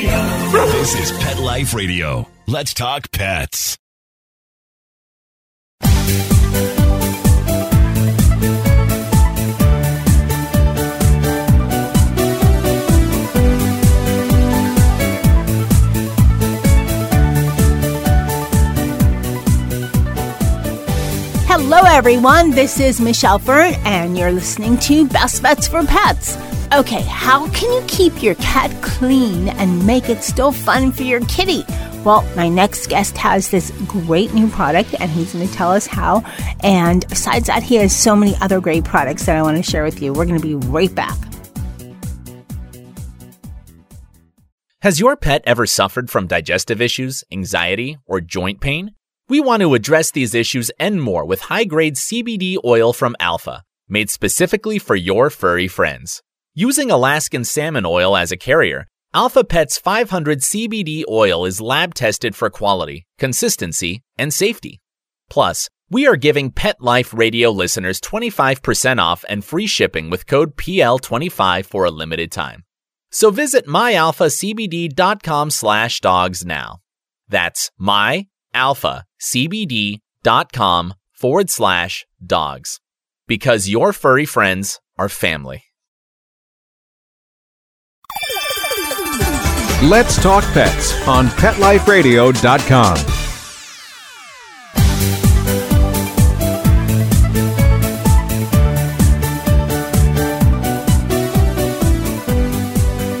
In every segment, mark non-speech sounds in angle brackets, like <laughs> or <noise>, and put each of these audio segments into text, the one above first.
This is Pet Life Radio. Let's talk pets. Hello, everyone. This is Michelle Fern, and you're listening to Best Bets for Pets. Okay, how can you keep your cat clean and make it still fun for your kitty? Well, my next guest has this great new product, and he's going to tell us how. And besides that, he has so many other great products that I want to share with you. We're going to be right back. Has your pet ever suffered from digestive issues, anxiety, or joint pain? We want to address these issues and more with high grade CBD oil from Alpha, made specifically for your furry friends. Using Alaskan salmon oil as a carrier, Alpha Pet's 500 CBD oil is lab tested for quality, consistency, and safety. Plus, we are giving Pet Life Radio listeners 25% off and free shipping with code PL25 for a limited time. So visit myalphacbd.com slash dogs now. That's myalphacbd.com forward slash dogs. Because your furry friends are family. Let's Talk Pets on PetLifeRadio.com.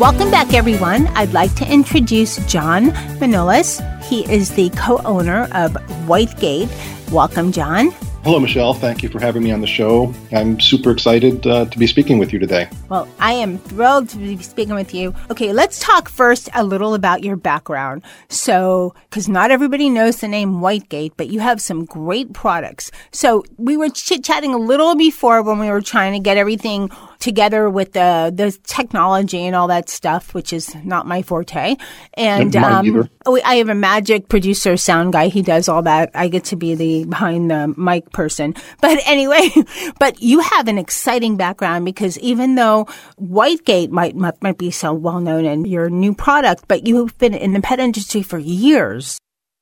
Welcome back, everyone. I'd like to introduce John Manolis. He is the co owner of Whytegate. Welcome, John. Hello, Michelle. Thank you for having me on the show. I'm super excited uh, to be speaking with you today. Well, I am thrilled to be speaking with you. Okay, let's talk first a little about your background. So, because not everybody knows the name Whytegate, but you have some great products. So, we were chit chatting a little before when we were trying to get everything together with the the technology and all that stuff, which is not my forte. And um, oh, I have a magic producer, sound guy. He does all that. I get to be the behind the mic person. But anyway, <laughs> but you have an exciting background because even though Whytegate might might be so well known in your new product, but you've been in the pet industry for years.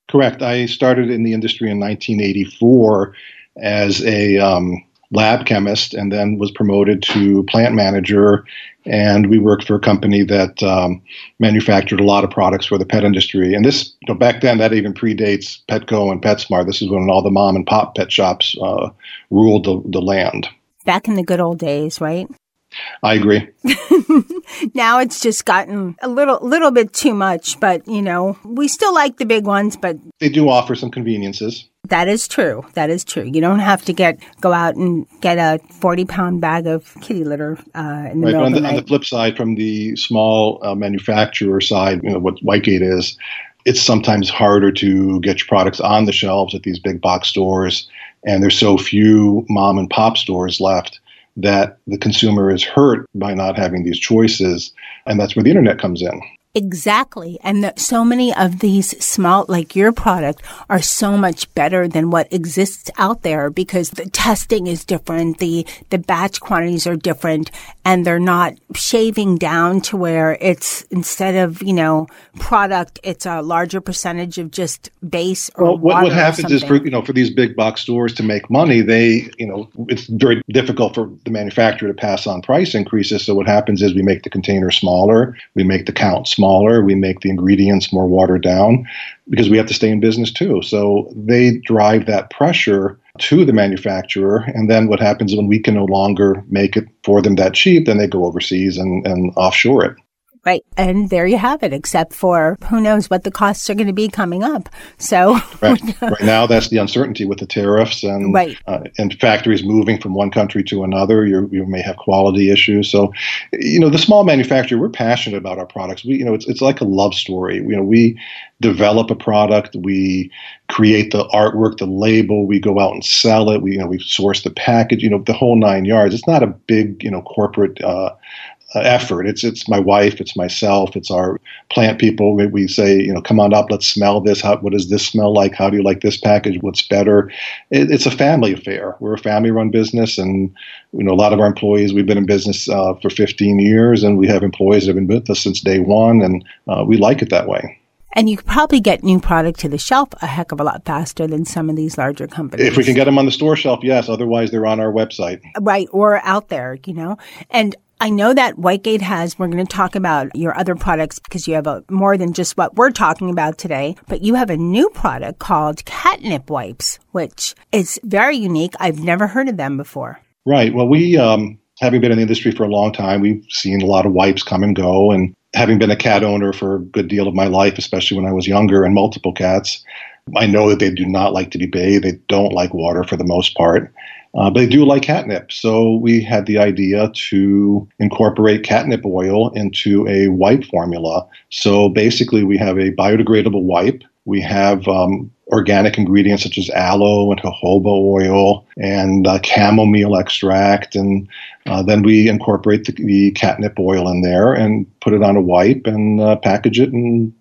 Correct. I started in the industry in 1984 as a um, lab chemist and then was promoted to plant manager. And we worked for a company that um, manufactured a lot of products for the pet industry. And this, you know, back then, that even predates Petco and PetSmart. This is when all the mom and pop pet shops uh, ruled the, the land. Back in the good old days, right? I agree. <laughs> now it's just gotten a little little bit too much, but you know, we still like the big ones, but they do offer some conveniences. That is true. That is true. You don't have to get go out and get a forty pound bag of kitty litter uh, in the right, middle on the, the, on the flip side, from the small uh, manufacturer side, you know what Whytegate is, it's sometimes harder to get your products on the shelves at these big box stores, and there's so few mom and pop stores left that the consumer is hurt by not having these choices. And that's where the internet comes in. Exactly. And the, so many of these small, like your product, are so much better than what exists out there because the testing is different, the, the batch quantities are different, and they're not shaving down to where it's instead of, you know, product, it's a larger percentage of just base or well, what, what happens is for, you know, for these big box stores to make money, they, you know, it's very difficult for the manufacturer to pass on price increases. So what happens is we make the container smaller, we make the count smaller smaller. We make the ingredients more watered down because we have to stay in business too. So they drive that pressure to the manufacturer. And then what happens when we can no longer make it for them that cheap, then they go overseas and, and offshore it. Right. And there you have it, except for who knows what the costs are going to be coming up. So, <laughs> right, right now, that's the uncertainty with the tariffs and, right. uh, and factories moving from one country to another. you you may have quality issues. So, you know, the small manufacturer, we're passionate about our products. We, you know, it's, it's like a love story. You know, we develop a product, we create the artwork, the label, we go out and sell it. We, you know, we source the package, you know, the whole nine yards. It's not a big, you know, corporate, uh, uh, effort. It's it's my wife, it's myself, it's our plant people. We, we, say, you know, come on up, let's smell this. How, what does this smell like? How do you like this package? What's better? It, it's a family affair. We're a family-run business, and you know, a lot of our employees. We've been in business uh, for 15 years, and we have employees that have been with us since day one, and uh, we like it that way. And you could probably get new product to the shelf a heck of a lot faster than some of these larger companies. If we can get them on the store shelf, yes. Otherwise, they're on our website. Right, or out there, you know. And I know that Whytegate has, we're going to talk about your other products because you have a, more than just what we're talking about today, but you have a new product called catnip wipes, which is very unique. I've never heard of them before. Right. Well, we, um, having been in the industry for a long time, we've seen a lot of wipes come and go. And having been a cat owner for a good deal of my life, especially when I was younger and multiple cats, I know that they do not like to be bathed. They don't like water for the most part. Uh, but they do like catnip. So we had the idea to incorporate catnip oil into a wipe formula. So basically, we have a biodegradable wipe. We have um, organic ingredients such as aloe and jojoba oil and uh, chamomile extract. And uh, then we incorporate the, the, catnip oil in there and put it on a wipe and uh, package it and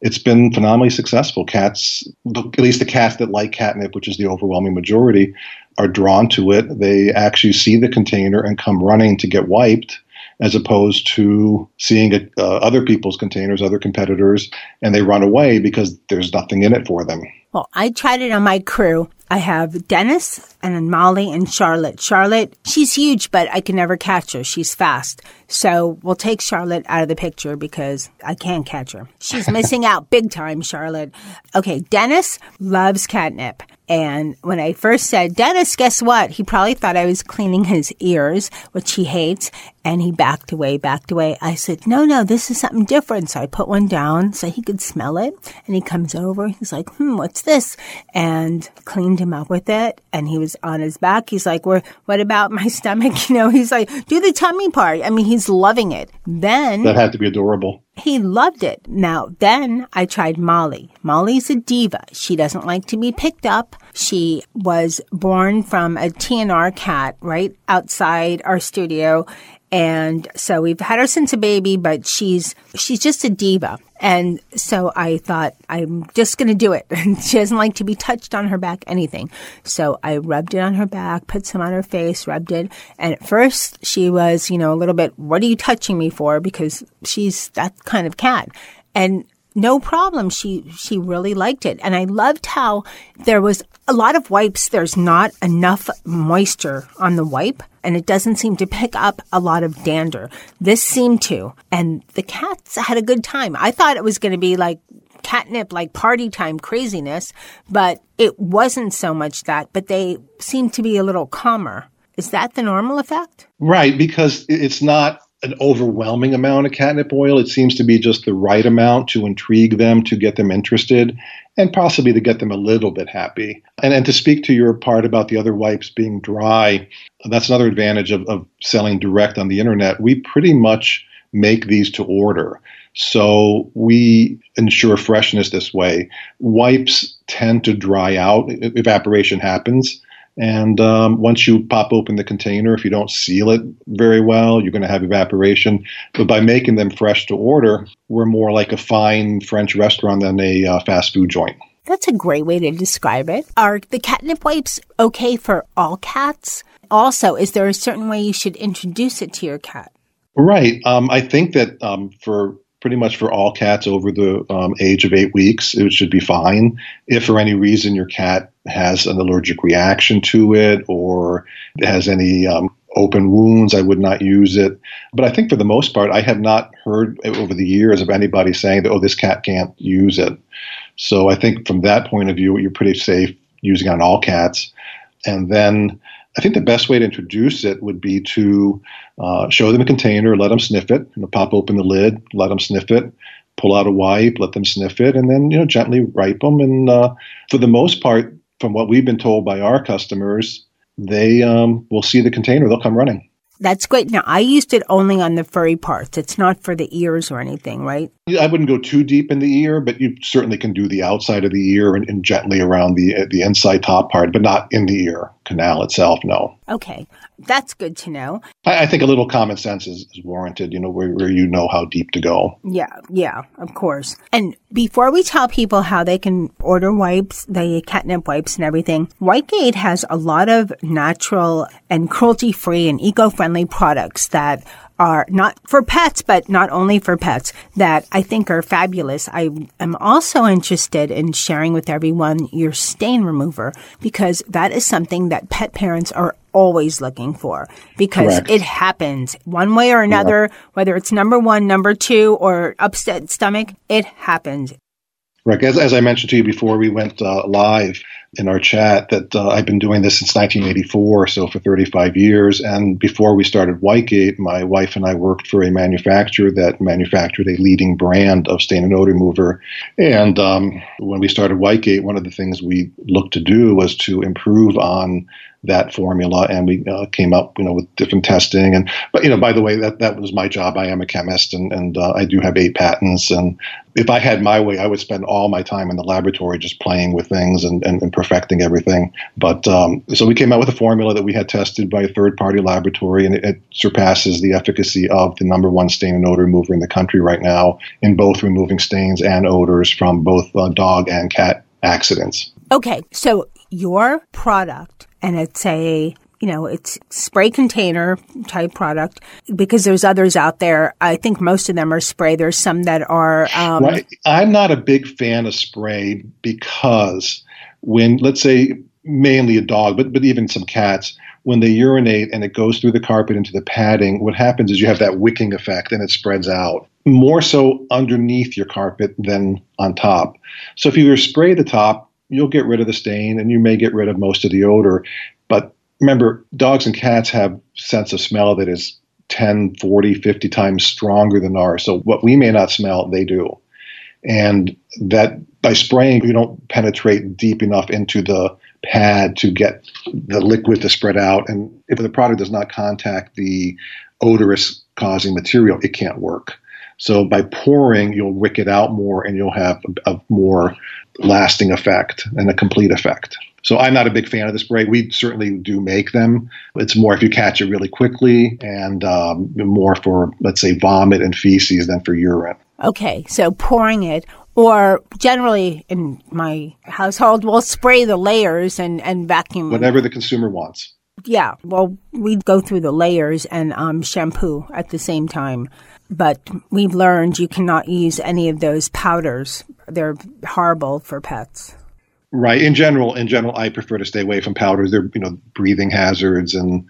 it's been phenomenally successful. Cats, at least the cats that like catnip, which is the overwhelming majority, are drawn to it. They actually see the container and come running to get wiped, as opposed to seeing uh, other people's containers, other competitors, and they run away because there's nothing in it for them. Well, I tried it on my crew. I have Dennis and Molly and Charlotte. Charlotte, she's huge, but I can never catch her. She's fast. So we'll take Charlotte out of the picture because I can't catch her. She's missing out big time, Charlotte. Okay, Dennis loves catnip. And when I first said, Dennis, guess what? He probably thought I was cleaning his ears, which he hates. And he backed away, backed away. I said, no, no, this is something different. So I put one down so he could smell it. And he comes over. He's like, hmm, what's this? And cleaned him up with it. And he was on his back. He's like, well, what about my stomach? <laughs> You know, he's like, do the tummy part. I mean, he's loving it. Then that had to be adorable. He loved it. Now, then I tried Molly. Molly's a diva. She doesn't like to be picked up. She was born from a TNR cat right outside our studio. And so we've had her since a baby, but she's, she's just a diva. And so I thought, I'm just going to do it. <laughs> she doesn't like to be touched on her back, anything. So I rubbed it on her back, put some on her face, rubbed it. And at first she was, you know, a little bit, what are you touching me for? Because she's that kind of cat. And no problem. She she really liked it, and I loved how there was a lot of wipes. There's not enough moisture on the wipe, and it doesn't seem to pick up a lot of dander. This seemed to, and the cats had a good time. I thought it was going to be like catnip, like party time craziness, but it wasn't so much that. But they seemed to be a little calmer. Is that the normal effect? Right, because it's not an overwhelming amount of catnip oil. It seems to be just the right amount to intrigue them, to get them interested, and possibly to get them a little bit happy. And, and to speak to your part about the other wipes being dry, that's another advantage of, of selling direct on the internet. We pretty much make these to order. So we ensure freshness this way. Wipes tend to dry out, evaporation happens. And um, once you pop open the container, if you don't seal it very well, you're going to have evaporation. But by making them fresh to order, we're more like a fine French restaurant than a uh, fast food joint. That's a great way to describe it. Are the catnip wipes okay for all cats? Also, is there a certain way you should introduce it to your cat? Right. Um, I think that um, for pretty much for all cats over the um, age of eight weeks, it should be fine. If for any reason your cat has an allergic reaction to it or has any um, open wounds, I would not use it. But I think for the most part, I have not heard over the years of anybody saying that, oh, this cat can't use it. So I think from that point of view, you're pretty safe using on all cats. And then I think the best way to introduce it would be to uh, show them a container, let them sniff it, you know, pop open the lid, let them sniff it, pull out a wipe, let them sniff it, and then you know gently wipe them. And uh, for the most part, from what we've been told by our customers, they um, will see the container, they'll come running. That's great. Now, I used it only on the furry parts. It's not for the ears or anything, right? I wouldn't go too deep in the ear, but you certainly can do the outside of the ear and, and gently around the the inside top part, but not in the ear canal itself. No. Okay. that's good to know. I, I think a little common sense is, is warranted, you know, where, where you know how deep to go. Yeah, yeah, of course. And before we tell people how they can order wipes, the catnip wipes and everything, Whytegate has a lot of natural and cruelty free and eco friendly products that are not for pets, but not only for pets that I think are fabulous. I am also interested in sharing with everyone your stain remover because that is something that pet parents are always looking for because Correct. it happens one way or another, whether it's number one, number two, or upset stomach, it happens. Right. As, as I mentioned to you before we went uh, live in our chat, that uh, I've been doing this since 1984, so for 35 years. And before we started Whytegate, my wife and I worked for a manufacturer that manufactured a leading brand of stain and odor remover. And um, when we started Whytegate, one of the things we looked to do was to improve on that formula, and we uh, came up, you know, with different testing. And but you know, by the way, that that was my job. I am a chemist, and and uh, I do have eight patents. And if I had my way, I would spend all my time in the laboratory just playing with things and and, and perfecting everything. But um, so we came out with a formula that we had tested by a third party laboratory, and it, it surpasses the efficacy of the number one stain and odor remover in the country right now in both removing stains and odors from both uh, dog and cat accidents. Okay, so your product, and it's a you know, it's spray container type product because there's others out there. I think most of them are spray. There's some that are. Um, right. I'm not a big fan of spray because when, let's say, mainly a dog, but but even some cats, when they urinate and it goes through the carpet into the padding, what happens is you have that wicking effect and it spreads out more so underneath your carpet than on top. So if you spray the top, you'll get rid of the stain and you may get rid of most of the odor. But remember, dogs and cats have sense of smell that is 10, 40, 50 times stronger than ours. So what we may not smell, they do. And that by spraying, you don't penetrate deep enough into the pad to get the liquid to spread out. And if the product does not contact the odorous causing material, it can't work. So by pouring, you'll wick it out more and you'll have a, more lasting effect and a complete effect. So I'm not a big fan of the spray. We certainly do make them. It's more if you catch it really quickly and um, more for, let's say, vomit and feces than for urine. Okay, so pouring it, or generally in my household, we'll spray the layers and, and vacuum. Whatever the consumer wants. Yeah, well, we go through the layers and um, shampoo at the same time. But we've learned you cannot use any of those powders. They're horrible for pets. Right. In general, in general, I prefer to stay away from powders. They're you know breathing hazards, and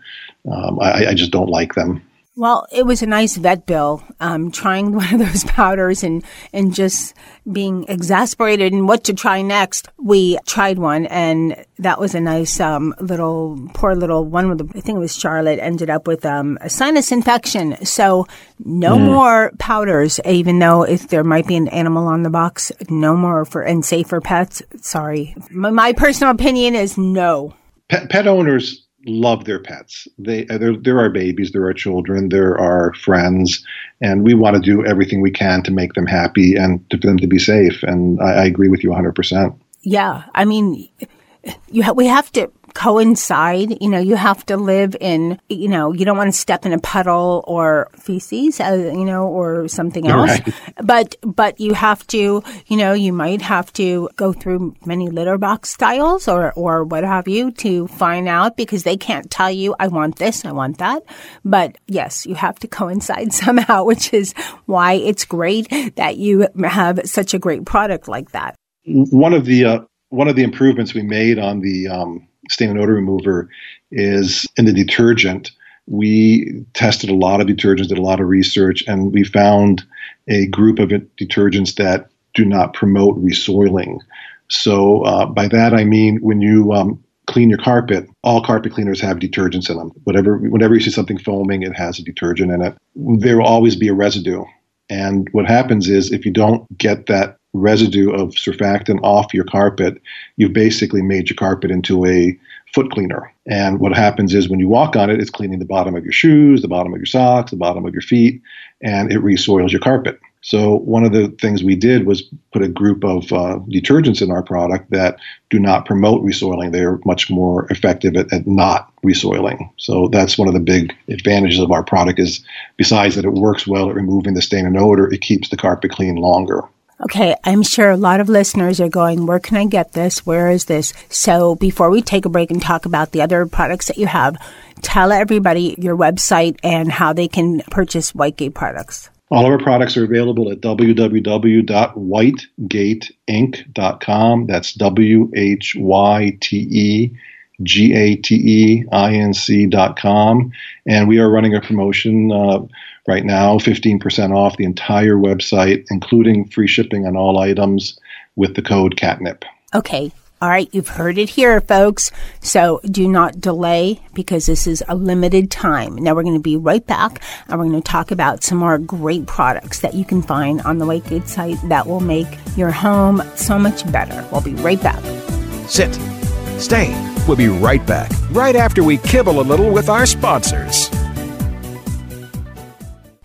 um, I, I just don't like them. Well, it was a nice vet bill. Um, trying <laughs> one of those powders and and just being exasperated and what to try next. We tried one, and that was a nice um, little poor little one with the, I think it was Charlotte ended up with um, a sinus infection. So no mm. more powders, even though if there might be an animal on the box, no more for and safe for pets. Sorry, my, my personal opinion is no. Pet, pet owners love their pets. They uh, they're, they're our babies, they're our children, they're our friends, and we want to do everything we can to make them happy and to, for them to be safe. And I, I agree with you 100. percent Yeah, I mean, you ha- we have to coincide. You know, you have to live in, you know, you don't want to step in a puddle or feces, uh, you know, or something else. Right. <laughs> But, but you have to, you know, you might have to go through many litter box styles or, or what have you to find out because they can't tell you, I want this, I want that. But yes, you have to coincide <laughs> somehow, which is why it's great that you have such a great product like that. One of the, uh, one of the improvements we made on the um, stain and odor remover is in the detergent. We tested a lot of detergents, did a lot of research, and we found a group of detergents that do not promote resoiling. So uh, by that I mean when you um, clean your carpet, all carpet cleaners have detergents in them. Whatever, whenever you see something foaming, it has a detergent in it. There will always be a residue. And what happens is if you don't get that residue of surfactant off your carpet, you've basically made your carpet into a foot cleaner. And what happens is when you walk on it, it's cleaning the bottom of your shoes, the bottom of your socks, the bottom of your feet, and it resoils your carpet. So one of the things we did was put a group of uh, detergents in our product that do not promote resoiling. They're much more effective at, at, not resoiling. So that's one of the big advantages of our product is besides that it works well at removing the stain and odor, it keeps the carpet clean longer. Okay, I'm sure a lot of listeners are going, where can I get this? Where is this? So before we take a break and talk about the other products that you have, tell everybody your website and how they can purchase Whytegate products. All of our products are available at www.whytegateinc.com. That's W H Y T E G A T E I N C.com. And we are running a promotion uh, right now 15% off the entire website, including free shipping on all items with the code CATNIP. Okay, all right, you've heard it here, folks. So do not delay because this is a limited time. Now we're going to be right back and we're going to talk about some more great products that you can find on the Whytegate site that will make your home so much better. We'll be right back. Sit. Stay. We'll be right back, right after we kibble a little with our sponsors.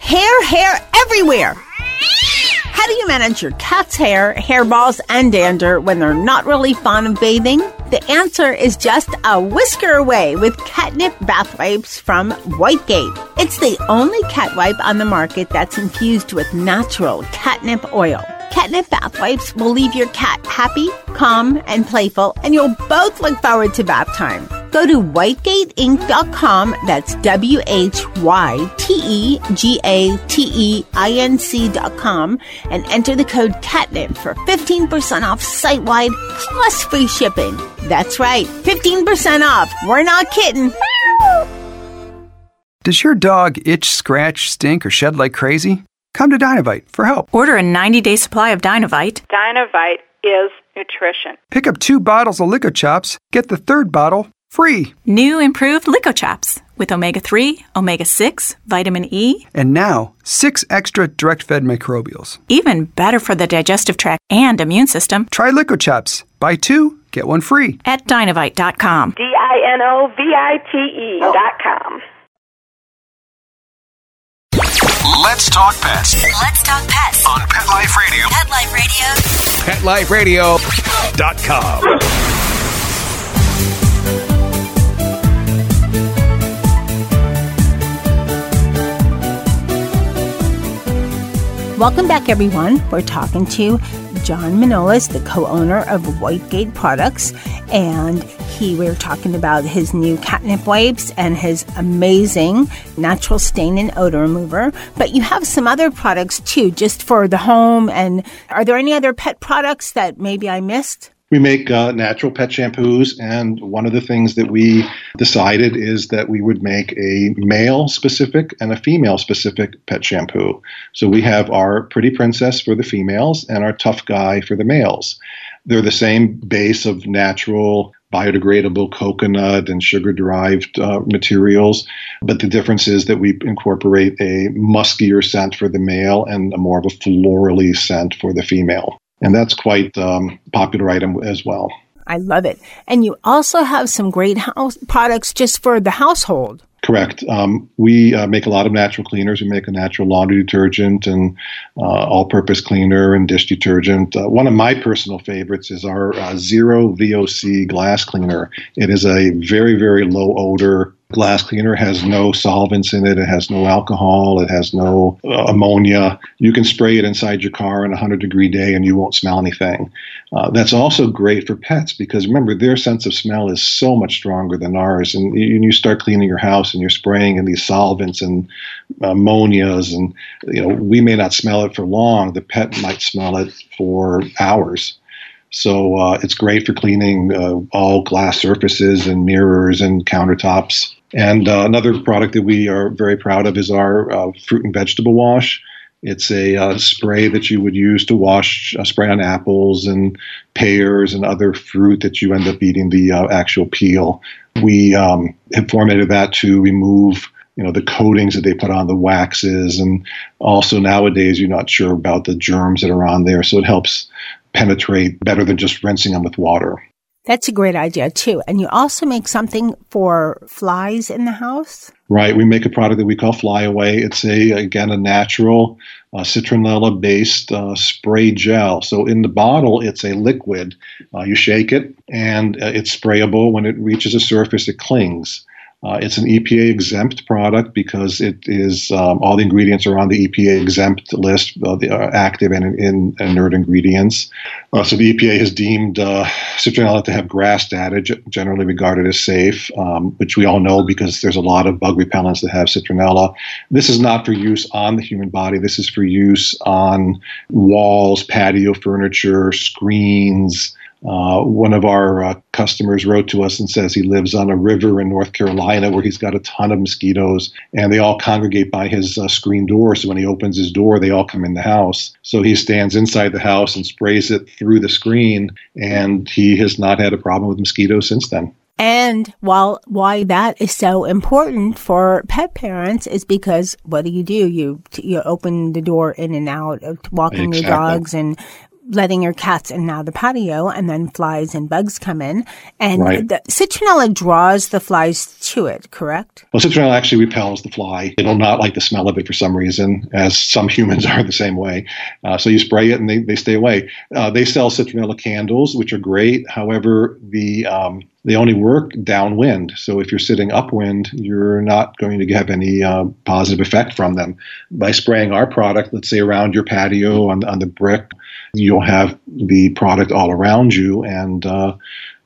Hair, hair everywhere! How do you manage your cat's hair, hairballs, and dander when they're not really fond of bathing? The answer is just a whisker away with catnip bath wipes from Whytegate. It's the only cat wipe on the market that's infused with natural catnip oil. Catnip bath wipes will leave your cat happy, calm, and playful, and you'll both look forward to bath time. Go to whytegateinc.com, that's W H Y T E G A T E I N C.com, and enter the code CATNIP for 15% off site wide plus free shipping. That's right, 15% off. We're not kidding. Does your dog itch, scratch, stink, or shed like crazy? Come to Dinovite for help. Order a 90 day supply of Dinovite. Dinovite is nutrition. Pick up two bottles of LickOChops, get the third bottle free. New improved LickOChops with omega 3, omega 6, vitamin E, and now six extra direct fed microbials. Even better for the digestive tract and immune system. Try LickOChops. Buy two, get one free. At dinovite.com. D I N O V I T E.com. Let's talk pets. Let's talk pets on Pet Life Radio. Pet Life Radio. PetLifeRadio.com. Welcome back, everyone. We're talking to John Manolis, the co-owner of Whytegate Products, and he we are talking about his new catnip wipes and his amazing natural stain and odor remover. But you have some other products too, just for the home. And are there any other pet products that maybe I missed? We make uh, natural pet shampoos, and one of the things that we decided is that we would make a male specific and a female specific pet shampoo. So we have our Pretty Princess for the females and our Tough Guy for the males. They're the same base of natural biodegradable coconut and sugar derived uh, materials. But the difference is that we incorporate a muskier scent for the male and a more of a florally scent for the female and that's quite um, popular item as well. I love it. And you also have some great house products just for the household. Correct. Um, we uh, make a lot of natural cleaners. We make a natural laundry detergent and uh, all-purpose cleaner and dish detergent. Uh, one of my personal favorites is our uh, Zero VOC glass cleaner. It is a very, very low odor glass cleaner has no solvents in it. It has no alcohol. It has no uh, ammonia. You can spray it inside your car on a 100 degree day and you won't smell anything. Uh, that's also great for pets because remember, their sense of smell is so much stronger than ours. And you, you start cleaning your house and you're spraying in these solvents and ammonias, and you know, we may not smell it for long. The pet might smell it for hours. So uh, it's great for cleaning uh, all glass surfaces and mirrors and countertops. And uh, another product that we are very proud of is our uh, fruit and vegetable wash. It's a uh, spray that you would use to wash, uh, spray on apples and pears and other fruit that you end up eating the uh, actual peel. We um, have formulated that to remove you know the coatings that they put on the waxes and also nowadays you're not sure about the germs that are on there so it helps penetrate better than just rinsing them with water that's a great idea too. And you also make something for flies in the house? Right. We make a product that we call Fly Away. It's a again a natural uh, citronella based uh, spray gel. So in the bottle, it's a liquid. Uh, you shake it, and uh, it's sprayable. When it reaches a surface, it clings. Uh, it's an EPA exempt product because it is um, all the ingredients are on the EPA exempt list, uh, the uh, active and, in, inert ingredients. Uh, so the EPA has deemed uh, citronella to have GRAS status, generally regarded as safe, um, which we all know because there's a lot of bug repellents that have citronella. This is not for use on the human body. This is for use on walls, patio furniture, screens. Uh, one of our uh, customers wrote to us and says he lives on a river in North Carolina where he's got a ton of mosquitoes and they all congregate by his uh, screen door. So when he opens his door, they all come in the house. So he stands inside the house and sprays it through the screen, and he has not had a problem with mosquitoes since then. And while why that is so important for pet parents is because what do you do? You you open the door in and out, walking exactly. your dogs and letting your cats in now the patio and then flies and bugs come in. And right. the citronella draws the flies to it correct? Well citronella actually repels the fly. It'll not like the smell of it for some reason as some <laughs> humans are the same way. Uh, so you spray it and they, they stay away. Uh, they sell citronella candles which are great. However the um, they only work downwind. So if you're sitting upwind, you're not going to have any uh, positive effect from them. By spraying our product, let's say around your patio on, on the brick, you'll have the product all around you and uh,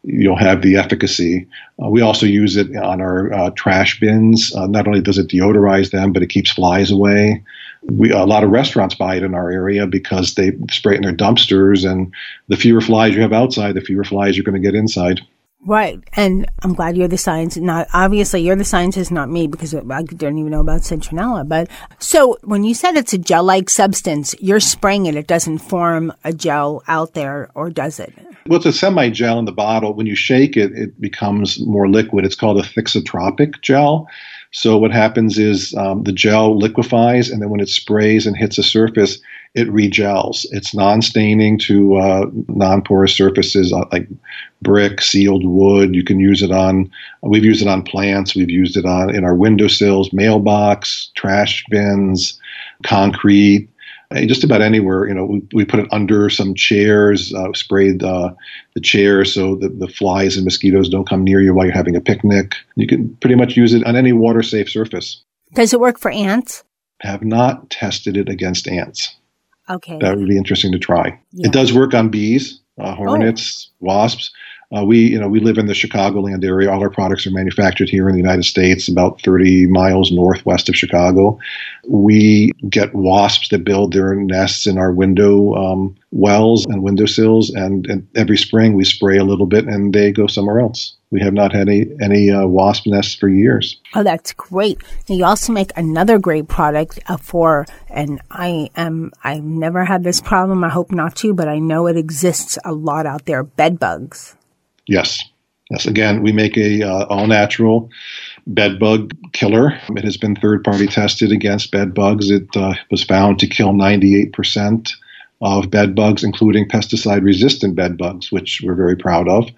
you'll have the efficacy. Uh, we also use it on our uh, trash bins. Uh, not only does it deodorize them, but it keeps flies away. We, a lot of restaurants buy it in our area because they spray it in their dumpsters, and the fewer flies you have outside, the fewer flies you're going to get inside. Right. And I'm glad you're the science, not obviously you're the scientist, not me, because I don't even know about citronella. But so when you said it's a gel like substance, you're spraying it. It doesn't form a gel out there, or does it? Well, it's a semi gel in the bottle. When you shake it, it becomes more liquid. It's called a thixotropic gel. So what happens is um, the gel liquefies, and then when it sprays and hits a surface, it regels. It's non-staining to uh, non-porous surfaces uh, like brick, sealed wood. You can use it on. We've used it on plants. We've used it on in our windowsills, mailbox, trash bins, concrete. Uh, just about anywhere, you know, we, we put it under some chairs, uh, sprayed uh, the chairs so that the flies and mosquitoes don't come near you while you're having a picnic. You can pretty much use it on any water safe surface. Does it work for ants? Have not tested it against ants. Okay. That would be interesting to try. Yeah. It does work on bees, uh, hornets, oh. wasps. Uh, we, you know, we live in the Chicagoland area. All our products are manufactured here in the United States, about 30 miles northwest of Chicago. We get wasps that build their nests in our window um, wells and windowsills, and, and, every spring we spray a little bit, and they go somewhere else. We have not had any any uh, wasp nests for years. Oh, that's great! You also make another great product uh, for, and I am I've never had this problem. I hope not to, but I know it exists a lot out there. Bed bugs. Yes. Yes. Again, we make a uh, all natural bed bug killer. It has been third party tested against bed bugs. It uh, was found to kill 98% of bed bugs, including pesticide resistant bed bugs, which we're very proud of.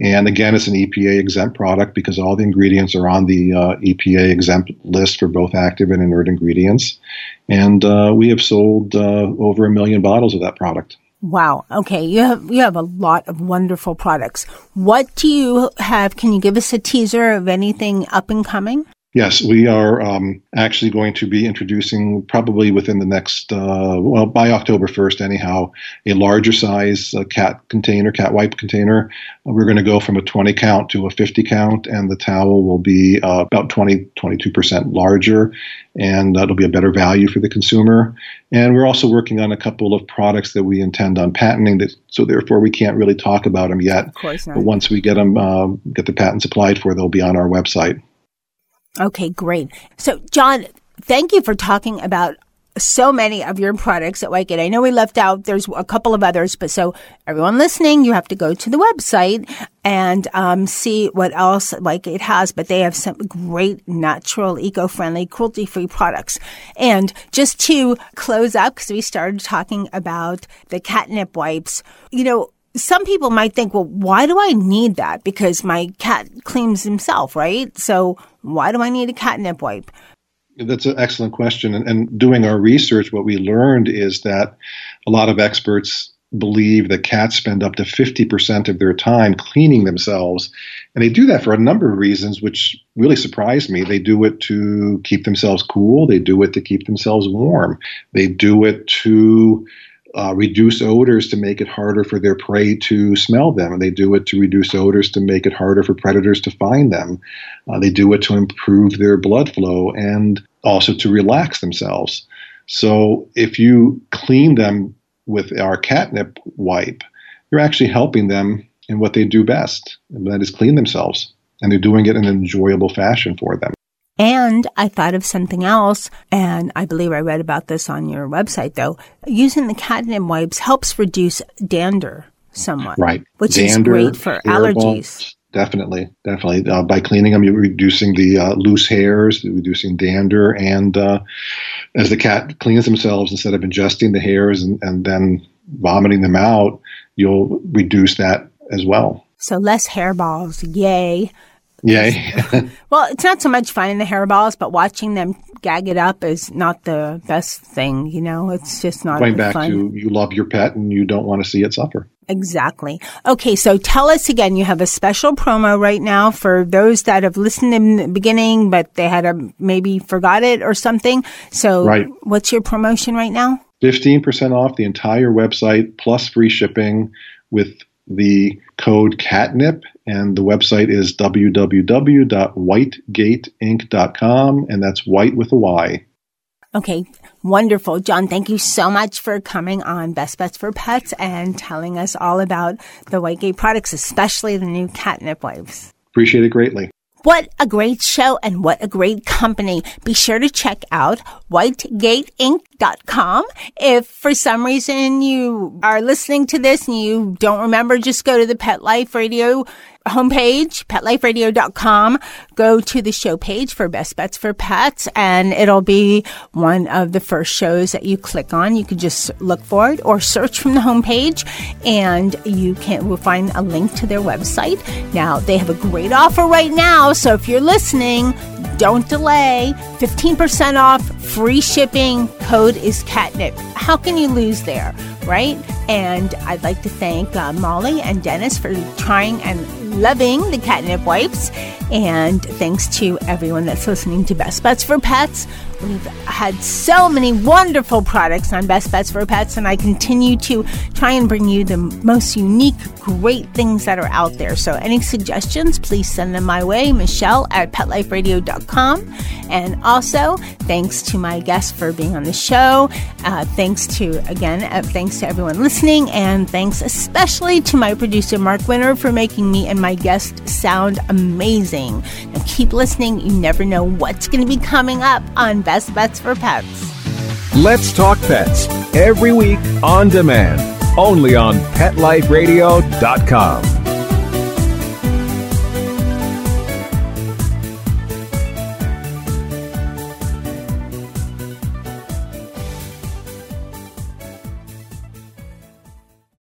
And again, it's an EPA exempt product because all the ingredients are on the uh, EPA exempt list for both active and inert ingredients. And uh, we have sold uh, over a million bottles of that product. Wow. Okay. You have, you have a lot of wonderful products. What do you have? Can you give us a teaser of anything up and coming? Yes, we are um, actually going to be introducing probably within the next, uh, well, by October 1st, anyhow, a larger size uh, cat container, cat wipe container. We're going to go from a 20 count to a 50 count, and the towel will be uh, about 20, 22% larger, and that'll be a better value for the consumer. And we're also working on a couple of products that we intend on patenting, that, so therefore we can't really talk about them yet. Of course not. But once we get them, uh, get the patents applied for, they'll be on our website. Okay, great. So, John, thank you for talking about so many of your products at Whytegate. I know we left out, there's a couple of others, but so everyone listening, you have to go to the website and um, see what else Whytegate has. But they have some great natural, eco friendly, cruelty free products. And just to close up, because we started talking about the catnip wipes, you know, some people might think, well, why do I need that? Because my cat cleans himself, right? So why do I need a catnip wipe? That's an excellent question. And, and doing our research, what we learned is that a lot of experts believe that cats spend up to 50% of their time cleaning themselves. And they do that for a number of reasons, which really surprised me. They do it to keep themselves cool, they do it to keep themselves warm, they do it to uh, reduce odors to make it harder for their prey to smell them, and they do it to reduce odors to make it harder for predators to find them. Uh, they do it to improve their blood flow and also to relax themselves. So if you clean them with our catnip wipe, you're actually helping them in what they do best, and that is clean themselves. And they're doing it in an enjoyable fashion for them. And I thought of something else, and I believe I read about this on your website though. Using the catnip wipes helps reduce dander somewhat. Right. Which dander, is great for allergies. Definitely, definitely. Uh, by cleaning them, you're reducing the uh, loose hairs, reducing dander, and uh, as the cat cleans themselves, instead of ingesting the hairs and, and then vomiting them out, you'll reduce that as well. So less hairballs, yay. Yay. <laughs> well, it's not so much finding the hairballs, but watching them gag it up is not the best thing, you know? It's just not Going back fun. to you love your pet and you don't want to see it suffer. Exactly. Okay, so tell us again, you have a special promo right now for those that have listened in the beginning, but they had a, maybe forgot it or something. So right. what's your promotion right now? 15% off the entire website plus free shipping with the code catnip and the website is www.whytegateinc.com and that's white with a y okay wonderful john thank you so much for coming on best bets for pets and telling us all about the whytegate products especially the new catnip wipes appreciate it greatly what a great show and what a great company. Be sure to check out whytegateinc.com. If for some reason you are listening to this and you don't remember, just go to the Pet Life Radio homepage, petliferadio.com. Go to the show page for Best Bets for Pets, and it'll be one of the first shows that you click on. You can just look for it or search from the homepage, and you can will find a link to their website. Now they have a great offer right now, so if you're listening, don't delay. 15% off, free shipping. Code is catnip. How can you lose there, right? And I'd like to thank uh, Molly and Dennis for trying and loving the catnip wipes. And thanks to everyone that's listening to Best Bets for Pets. We've had so many wonderful products on Best Bets for Pets, and I continue to try and bring you the most unique, great things that are out there. So, any suggestions, please send them my way, Michelle at petliferadio.com. And also, thanks to my guests for being on the show. Uh, thanks to, again, uh, thanks to everyone listening, and thanks especially to my producer, Mark Winter, for making me and my guest sound amazing. Now, keep listening. You never know what's going to be coming up on Best Bets for Pets. Let's Talk Pets every week on demand, only on PetLifeRadio.com.